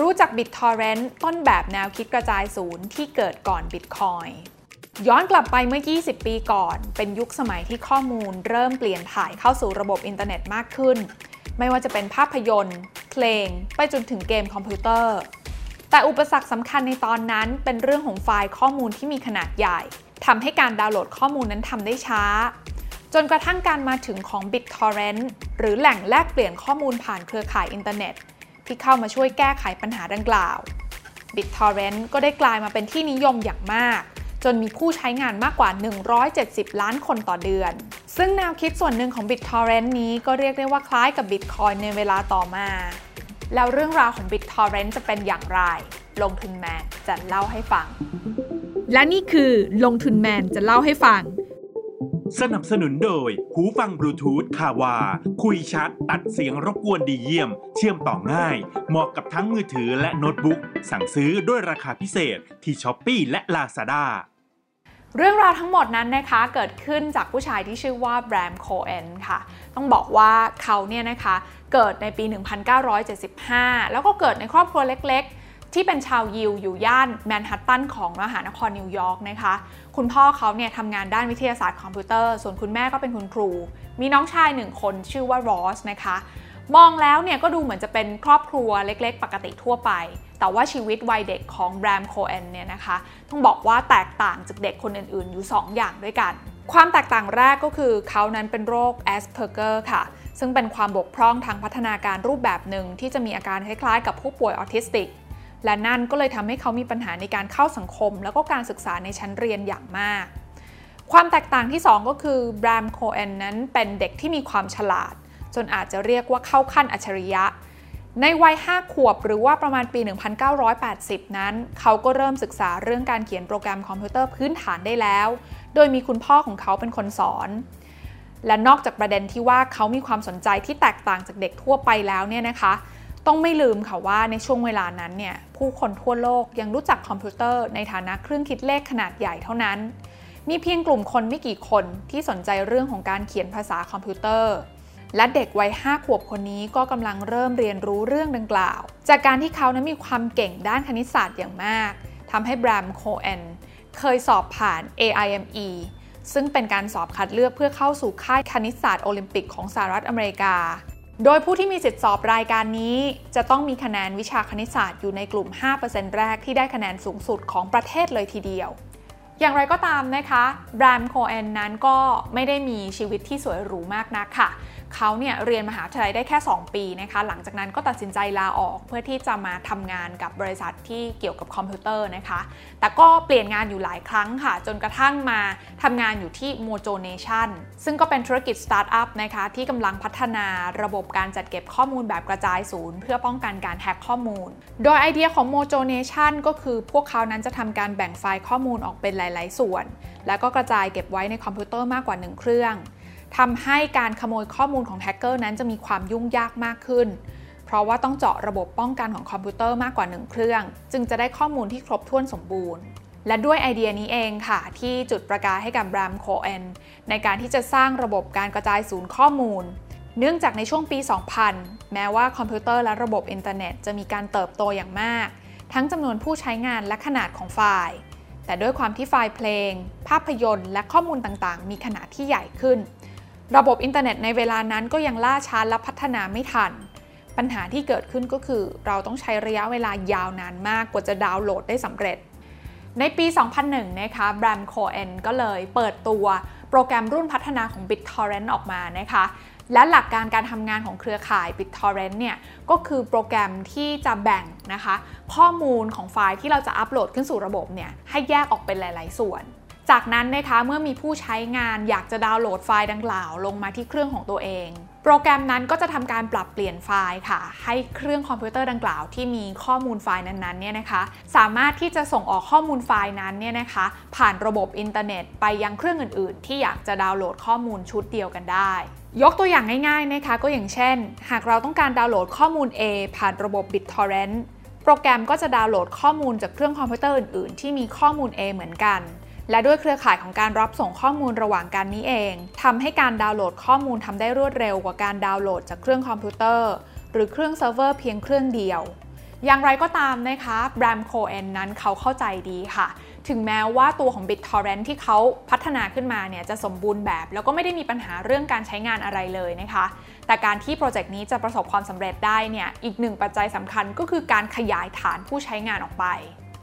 รู้จัก BitTorrent ต้นแบบแนวคิดกระจายศูนย์ที่เกิดก่อน Bitcoin ย้อนกลับไปเมื่อ 20 ปีก่อน เป็นยุคสมัยที่ข้อมูลเริ่มเปลี่ยนถ่ายเข้าสู่ระบบอินเทอร์เน็ตมากขึ้น ไม่ว่าจะเป็นภาพยนตร์ เพลง ไปจนถึงเกมคอมพิวเตอร์ แต่อุปสรรคสำคัญในตอนนั้นเป็นเรื่องของไฟล์ข้อมูลที่มีขนาดใหญ่ทำให้การดาวน์โหลดข้อมูลนั้นทำได้ช้า จนกระทั่งการมาถึงของ BitTorrent หรือแหล่งแลกเปลี่ยนข้อมูลผ่านเครือข่ายอินเทอร์เน็ต ที่เข้ามาช่วยแก้ไขปัญหาดังกล่าว BitTorrent ก็ได้กลายมาเป็นที่นิยมอย่างมาก จนมีผู้ใช้งานมากกว่า 170 ล้านคนต่อเดือน ซึ่งแนวคิดส่วนหนึ่งของ BitTorrent นี้ก็เรียกได้ว่าคล้ายกับ Bitcoin ในเวลาต่อมา แล้วเรื่องราวของ BitTorrent จะเป็นอย่างไร ลงทุนแมนจะเล่าให้ฟัง และนี่คือลงทุนแมนจะเล่าให้ฟัง สนับสนุนโดย หูฟังบลูทูธคาวา คุยชัด ตัดเสียงรบกวนดีเยี่ยม เชื่อมต่อง่าย เหมาะกับทั้งมือถือและโน้ตบุ๊ก สั่งซื้อด้วยราคาพิเศษที่ Shopee และ Lazada เรื่องราวทั้งหมดนั้นนะคะเกิดขึ้นจากผู้ชายที่ชื่อว่าแบรมโคเอนค่ะ ต้องบอกว่าเขาเนี่ยนะคะเกิดในปี 1975 แล้วก็เกิดในครอบครัวเล็กๆ ที่เป็นชาวยิวอยู่ย่านแมนฮัตตันของมหานครนิวยอร์กนะคะ คุณพ่อเขาเนี่ยทำงานด้านวิทยาศาสตร์คอมพิวเตอร์ ส่วนคุณแม่ก็เป็นคุณครู มีน้องชายหนึ่งคนชื่อว่ารอสนะคะ มองแล้วเนี่ยก็ดูเหมือนจะเป็นครอบครัวเล็ก ๆ ปกติทั่วไป แต่ว่าชีวิตวัยเด็กของแบรมโคเอนเนี่ยนะคะ ต้องบอกว่าแตกต่างจากเด็กคนอื่น ๆ อยู่ 2 อย่างด้วยกัน ความแตกต่างแรกก็คือเขานั้นเป็นโรคแอสเพอร์เกอร์ค่ะซึ่งเป็นความบกพร่องทางพัฒนาการรูปแบบหนึ่งที่จะมีอาการคล้ายๆ กับผู้ป่วยออทิสติก และนั่นก็เลยทำให้เขามีปัญหาในการเข้าสังคม แล้วก็การศึกษาในชั้นเรียนอย่างมาก ความแตกต่างที่ 2 ก็คือแบรมโคเอนนั้นเป็นเด็กที่มีความฉลาด จนอาจจะเรียกว่าเข้าขั้นอัจฉริยะ ในวัย 5 ขวบหรือว่าประมาณปี 1980 นั้น เขาก็เริ่มศึกษาเรื่องการเขียนโปรแกรมคอมพิวเตอร์พื้นฐานได้แล้ว โดยมีคุณพ่อของเขาเป็นคนสอนและนอกจากประเด็นที่ว่าเขามีความสนใจที่แตกต่างจากเด็กทั่วไปแล้วเนี่ยนะคะ ต้องไม่ลืมค่ะว่าในช่วงเวลานั้นเนี่ยผู้คนทั่วโลกยังรู้จักคอมพิวเตอร์ในฐานะเครื่องคิดเลขขนาดใหญ่เท่านั้น มีเพียงกลุ่มคนไม่กี่คนที่สนใจเรื่องของการเขียนภาษาคอมพิวเตอร์ และเด็กวัย5ขวบคนนี้ก็กำลังเริ่มเรียนรู้เรื่องดังกล่าว จากการที่เขานั้นมีความเก่งด้านคณิตศาสตร์อย่างมากทำให้แบรมโคเอนเคยสอบผ่าน AIME ซึ่งเป็นการสอบคัดเลือกเพื่อเข้าสู่ค่ายคณิตศาสตร์โอลิมปิกของสหรัฐอเมริกา โดยผู้ที่มีสิทธิสอบรายการนี้ จะต้องมีคะแนนวิชาคณิตศาสตร์อยู่ในกลุ่ม 5%แรกที่ได้คะแนนสูงสุดของประเทศเลยทีเดียว อย่างไรก็ตามนะคะแบรมโคเอนนั้นก็ไม่ได้มีชีวิตที่สวยหรูมากนักค่ะ เขาเนี่ยเรียนมหาวิทยาลัยได้แค่ 2 ปีนะคะ หลังจากนั้นก็ตัดสินใจลาออกเพื่อที่จะมาทำงานกับบริษัทที่เกี่ยวกับคอมพิวเตอร์นะคะ แต่ก็เปลี่ยนงานอยู่หลายครั้งค่ะ จนกระทั่งมาทำงานอยู่ที่ Mojo Nation ซึ่งก็เป็นธุรกิจสตาร์ทอัพนะคะ ที่กำลังพัฒนาระบบการจัดเก็บข้อมูลแบบกระจายศูนย์ เพื่อป้องกันการแฮกข้อมูล โดยไอเดียของ Mojo Nation ก็คือพวกเขานั้นจะทำการแบ่งไฟล์ข้อมูลออกเป็นหลาย ๆ ส่วน แล้วก็กระจายเก็บไว้ในคอมพิวเตอร์มากกว่า 1 เครื่อง ทำให้การขโมยข้อมูลของแฮกเกอร์นั้นจะมีความยุ่งยากมากขึ้น เพราะว่าต้องเจาะระบบป้องกันของคอมพิวเตอร์มากกว่า 1 เครื่อง จึงจะได้ข้อมูลที่ครบถ้วนสมบูรณ์ และด้วยไอเดียนี้เองค่ะ ที่จุดประกายให้กับแบรมโคเอนในการที่จะสร้างระบบการกระจายศูนย์ข้อมูล เนื่องจากในช่วงปี 2000 แม้ว่าคอมพิวเตอร์และระบบอินเทอร์เน็ตจะมีการเติบโตอย่างมาก ทั้งจำนวนผู้ใช้งานและขนาดของไฟล์แต่ด้วยความที่ไฟล์เพลง ภาพยนตร์ และข้อมูลต่างๆ มีขนาดที่ใหญ่ขึ้น ระบบอินเทอร์เน็ตในเวลานั้นก็ยังล่าช้าและพัฒนาไม่ทัน ปัญหาที่เกิดขึ้นก็คือ เราต้องใช้ระยะเวลายาวนานมากกว่าจะดาวน์โหลดได้สำเร็จ ในปี 2001 นะคะแบรมโคเอนก็เลยเปิดตัวโปรแกรมรุ่นพัฒนาของ BitTorrent ออกมานะคะและหลักการการทำงานของเครือข่าย BitTorrent เนี่ยก็คือโปรแกรมที่จะแบ่งนะคะ ข้อมูลของไฟล์ที่เราจะอัปโหลดขึ้นสู่ระบบเนี่ยให้แยกออกเป็นหลาย ๆ ส่วน จากนั้นนะคะเมื่อมีผู้ใช้งานอยากจะดาวน์โหลดไฟล์ดังกล่าวลงมาที่เครื่องของตัวเอง โปรแกรมนั้นก็จะทำการปรับเปลี่ยนไฟล์ค่ะ ให้เครื่องคอมพิวเตอร์ดังกล่าวที่มีข้อมูลไฟล์นั้นๆเนี่ยนะคะ สามารถที่จะส่งออกข้อมูลไฟล์นั้นเนี่ยนะคะ ผ่านระบบอินเทอร์เน็ตไปยังเครื่องอื่น ๆ ที่อยากจะดาวน์โหลดข้อมูลชุดเดียวกันได้ ยกตัวอย่างง่ายๆนะคะ ก็อย่างเช่น หากเราต้องการดาวน์โหลดข้อมูล A ผ่านระบบ BitTorrent โปรแกรมก็จะดาวน์โหลดข้อมูลจากเครื่องคอมพิวเตอร์อื่น ๆ ที่มีข้อมูล A เหมือนกัน และด้วยเครือข่ายของการรับส่งข้อมูลระหว่างกันนี้เองทำให้การดาวน์โหลดข้อมูลทำได้รวดเร็วกว่าการดาวน์โหลดจากเครื่องคอมพิวเตอร์ หรือเครื่องเซิร์ฟเวอร์เพียงเครื่องเดียว อย่างไรก็ตามนะคะแบรมโคเอนนั้นเขาเข้าใจดีค่ะ ถึงแม้ว่าตัวของ BitTorrent ที่เขาพัฒนาขึ้นมาเนี่ยจะสมบูรณ์แบบ แล้วก็ไม่ได้มีปัญหาเรื่องการใช้งานอะไรเลยนะคะ แต่การที่โปรเจกต์นี้จะประสบความสำเร็จได้เนี่ยอีกหนึ่งปัจจัยสำคัญก็คือการขยายฐานผู้ใช้งานออกไป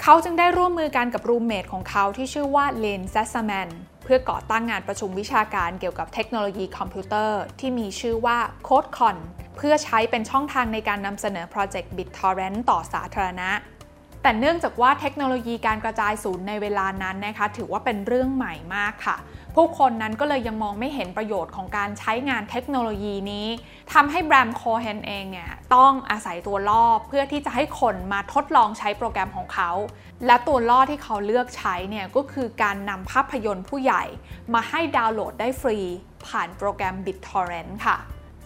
เขาจึงได้ร่วมมือกันกับรูมเมทของเขาที่ชื่อว่าเลนแซสซาแมนเพื่อก่อตั้งงานประชุมวิชาการเกี่ยวกับเทคโนโลยีคอมพิวเตอร์ ที่มีชื่อว่า CodeCon เพื่อใช้เป็นช่องทางในการนำเสนอโปรเจกต์ BitTorrent ต่อสาธารณะ แต่เนื่องจากว่าเทคโนโลยีการกระจายศูนย์ในเวลานั้นนะคะถือว่าเป็นเรื่องใหม่มากค่ะ ผู้คนนั้นก็เลยยังมองไม่เห็นประโยชน์ของการใช้งานเทคโนโลยีนี้ทำให้แบรมโคเฮนเองเนี่ยต้องอาศัยตัวล่อเพื่อที่จะให้คนมาทดลองใช้โปรแกรมของเขา และตัวล่อที่เขาเลือกใช้เนี่ยก็คือการนำภาพยนตร์ผู้ใหญ่ มาให้ดาวน์โหลดได้ฟรี ผ่านโปรแกรม BitTorrent ค่ะ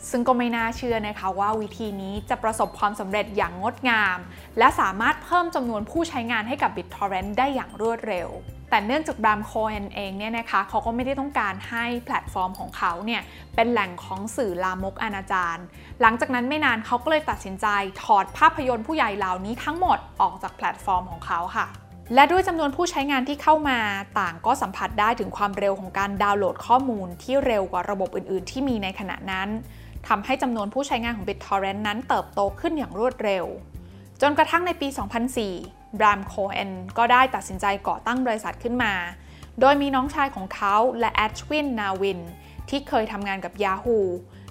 ซึ่งก็ไม่น่าเชื่อนะคะว่าวิธีนี้จะประสบความสำเร็จอย่างงดงาม และสามารถเพิ่มจำนวนผู้ใช้งานให้กับ BitTorrent ได้อย่างรวดเร็ว แต่เนื่องจากแบรมโคเอนเองเนี่ยนะคะเขาก็ไม่ได้ต้องการให้แพลตฟอร์มของเขาเนี่ยเป็นแหล่งของสื่อลามกอนาจารหลังจากนั้นไม่นานเขาก็เลยตัดสินใจถอดภาพยนตร์ผู้ใหญ่เหล่านี้ทั้งหมดออกจากแพลตฟอร์มของเขาค่ะและด้วยจำนวนผู้ใช้งานที่เข้ามาต่างก็สัมผัสได้ถึงความเร็วของการดาวน์โหลดข้อมูลที่เร็วกว่าระบบอื่น ๆ ที่มีในขณะนั้น ทำให้จำนวนผู้ใช้งานของ BitTorrent นั้นเติบโตขึ้นอย่างรวดเร็ว จนกระทั่งในปี 2004 บรามโคเอนก็ได้ตัดสินใจก่อตั้งบริษัทขึ้นมา โดยมีน้องชายของเขาและแอชวินนาวิน ที่เคยทำงานกับ Yahoo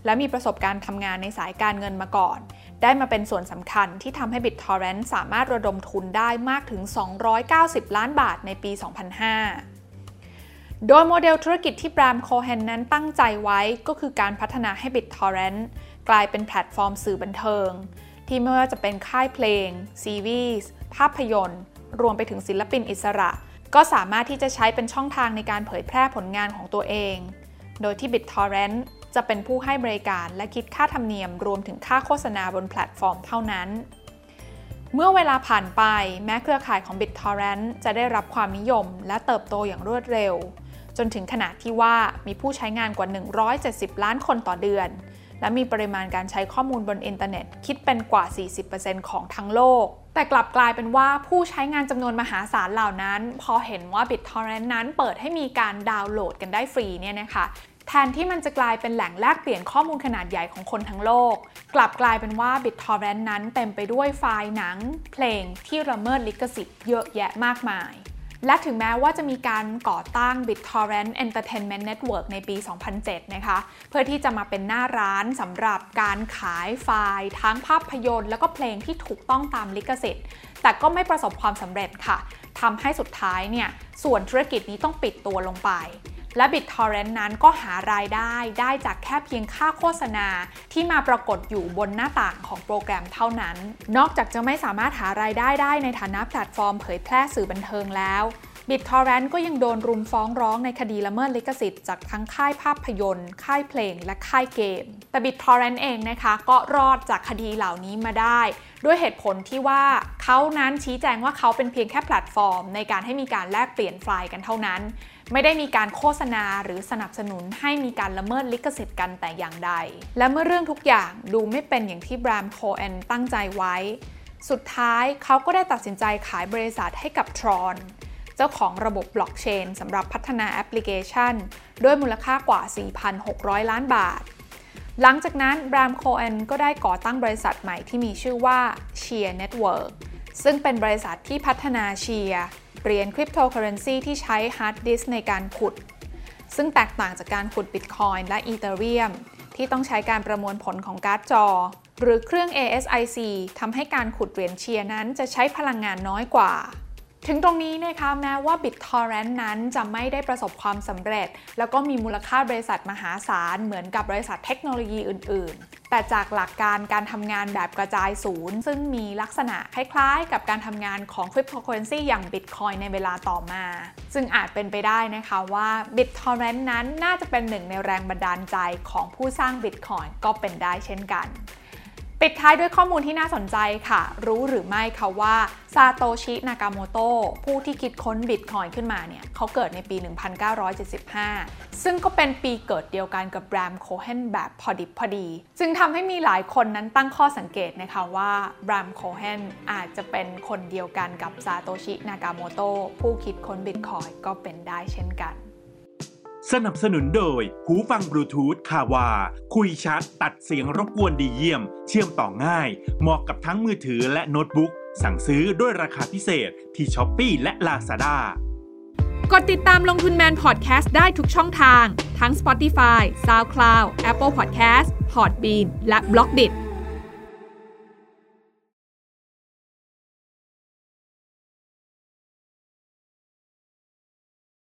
และมีประสบการณ์ทำงานในสายการเงินมาก่อน ได้มาเป็นส่วนสำคัญที่ทำให้ BitTorrent สามารถระดมทุนได้มากถึง 290 ล้านบาทในปี 2005 โดยโมเดลธุรกิจที่บรามโคเฮนนั้นตั้งใจไว้ก็คือการพัฒนาให้ BitTorrent กลายเป็นแพลตฟอร์มสื่อบันเทิง ที่ไม่ว่าจะเป็นค่ายเพลง ซีรีส์ ภาพยนตร์ รวมไปถึงศิลปินอิสระ ก็สามารถที่จะใช้เป็นช่องทางในการเผยแพร่ผลงานของตัวเอง โดยที่ BitTorrent จะเป็นผู้ให้บริการและคิดค่าธรรมเนียมรวมถึงค่าโฆษณาบนแพลตฟอร์มเท่านั้น เมื่อเวลาผ่านไปแม้เครือข่ายของ BitTorrent จะได้รับความนิยมและเติบโตอย่างรวดเร็ว จนถึงขนาดที่ว่ามีผู้ใช้งานกว่า 170 ล้านคนต่อเดือน และมีปริมาณการใช้ข้อมูลบนอินเทอร์เน็ต คิดเป็นกว่า 40%ของทั้งโลก แต่กลับกลายเป็นว่าผู้ใช้งานจำนวนมหาศาลเหล่านั้น พอเห็นว่า BitTorrent นั้นเปิดให้มีการดาวน์โหลดกันได้ฟรีเนี่ยนะคะแทนที่มันจะกลายเป็นแหล่งแลกเปลี่ยนข้อมูลขนาดใหญ่ของคนทั้งโลก กลับกลายเป็นว่า BitTorrent นั้นเต็มไปด้วยไฟล์หนัง เพลงที่ละเมิดลิขสิทธิ์เยอะแยะมากมาย และถึงแม้ว่าจะมีการก่อตั้ง BitTorrent Entertainment Network ในปี 2007 นะคะ เพื่อที่จะมาเป็นหน้าร้านสำหรับการขายไฟล์ทั้งภาพยนตร์ แล้วก็เพลงที่ถูกต้องตามลิขสิทธิ์ แต่ก็ไม่ประสบความสำเร็จค่ะทำให้สุดท้ายเนี่ยส่วนธุรกิจนี้ต้องปิดตัวลงไป และ BitTorrent นั้นก็หารายได้ได้จากแค่เพียงค่าโฆษณาที่มาปรากฏอยู่บนหน้าต่างของโปรแกรมเท่านั้น นอกจากจะไม่สามารถหารายได้ได้ในฐานะแพลตฟอร์มเผยแพร่สื่อบันเทิงแล้ว BitTorrent ก็ยังโดนรุมฟ้องร้องในคดีละเมิดลิขสิทธิ์จากทั้งค่ายภาพยนตร์ ค่ายเพลง และค่ายเกม แต่ BitTorrent เองนะคะ ก็รอดจากคดีเหล่านี้มาได้ ด้วยเหตุผลที่ว่าเขานั้นชี้แจงว่าเขาเป็นเพียงแค่แพลตฟอร์ม ในการให้มีการแลกเปลี่ยนไฟล์กันเท่านั้น ไม่ได้มีการโฆษณาหรือสนับสนุนให้มีการละเมิดลิขสิทธิ์กันแต่อย่างใด และเมื่อเรื่องทุกอย่างดูไม่เป็นอย่างที่แบรมโคเอนตั้งใจไว้ สุดท้ายเขาก็ได้ตัดสินใจขายบริษัทให้กับ Tron เจ้าของระบบบล็อกเชนสำหรับพัฒนาแอปพลิเคชัน ด้วยมูลค่ากว่า 4,600 ล้านบาท หลังจากนั้นแบรมโคเอนก็ได้ก่อตั้งบริษัทใหม่ที่มีชื่อว่า Chia Network ซึ่งเป็นบริษัทที่พัฒนา Chia เหรียญคริปโตเคอเรนซีที่ใช้ฮาร์ดดิสก์ในการขุด ซึ่งแตกต่างจากการขุดบิตคอยน์และอีเธเรียมที่ต้องใช้การประมวลผลของการ์ดจอ หรือเครื่อง ASIC ทำให้การขุดเหรียญเชียร์นั้นจะใช้พลังงานน้อยกว่า ถึงตรงนี้นะคะแม้ว่า BitTorrent นั้นจะไม่ได้ประสบความสำเร็จ แล้วก็มีมูลค่าบริษัทมหาศาลเหมือนกับบริษัทเทคโนโลยีอื่น ๆ แต่จากหลักการการทำงานแบบกระจายศูนย์ ซึ่งมีลักษณะคล้ายๆ กับการทำงานของคริปโตเคอเรนซีอย่าง Bitcoin ในเวลาต่อมา ซึ่งอาจเป็นไปได้นะคะว่า BitTorrent นั้นน่าจะเป็นหนึ่งในแรงบันดาลใจของผู้สร้าง Bitcoin ก็เป็นได้เช่นกัน ปิดท้ายด้วยข้อมูลที่น่าสนใจค่ะ รู้หรือไม่คะว่าซาโตชินากาโมโตะผู้ที่คิดค้นบิตคอยขึ้นมาเนี่ยเขาเกิดในปี 1975 ซึ่งก็เป็นปีเกิดเดียวกันกับแบรมโคเฮนแบบพอดิบพอดี จึงทำให้มีหลายคนนั้นตั้งข้อสังเกตนะคะว่าแบรมโคเฮนอาจจะเป็นคนเดียวกันกับซาโตชินากาโมโตะผู้คิดค้นบิตคอยน์ก็เป็นได้เช่นกัน สนับสนุนโดย หูฟังบลูทูธคาวา คุยชัด ตัดเสียงรบกวนดีเยี่ยม เชื่อมต่อง่าย เหมาะกับทั้งมือถือและโน้ตบุ๊ก สั่งซื้อด้วยราคาพิเศษที่ช้อปปีและ Lazada กดติดตามลงทุนแมนพอดแคสต์ได้ทุกช่องทาง ทั้ง Spotify, SoundCloud, Apple Podcast, Podbean และ b l o k d i t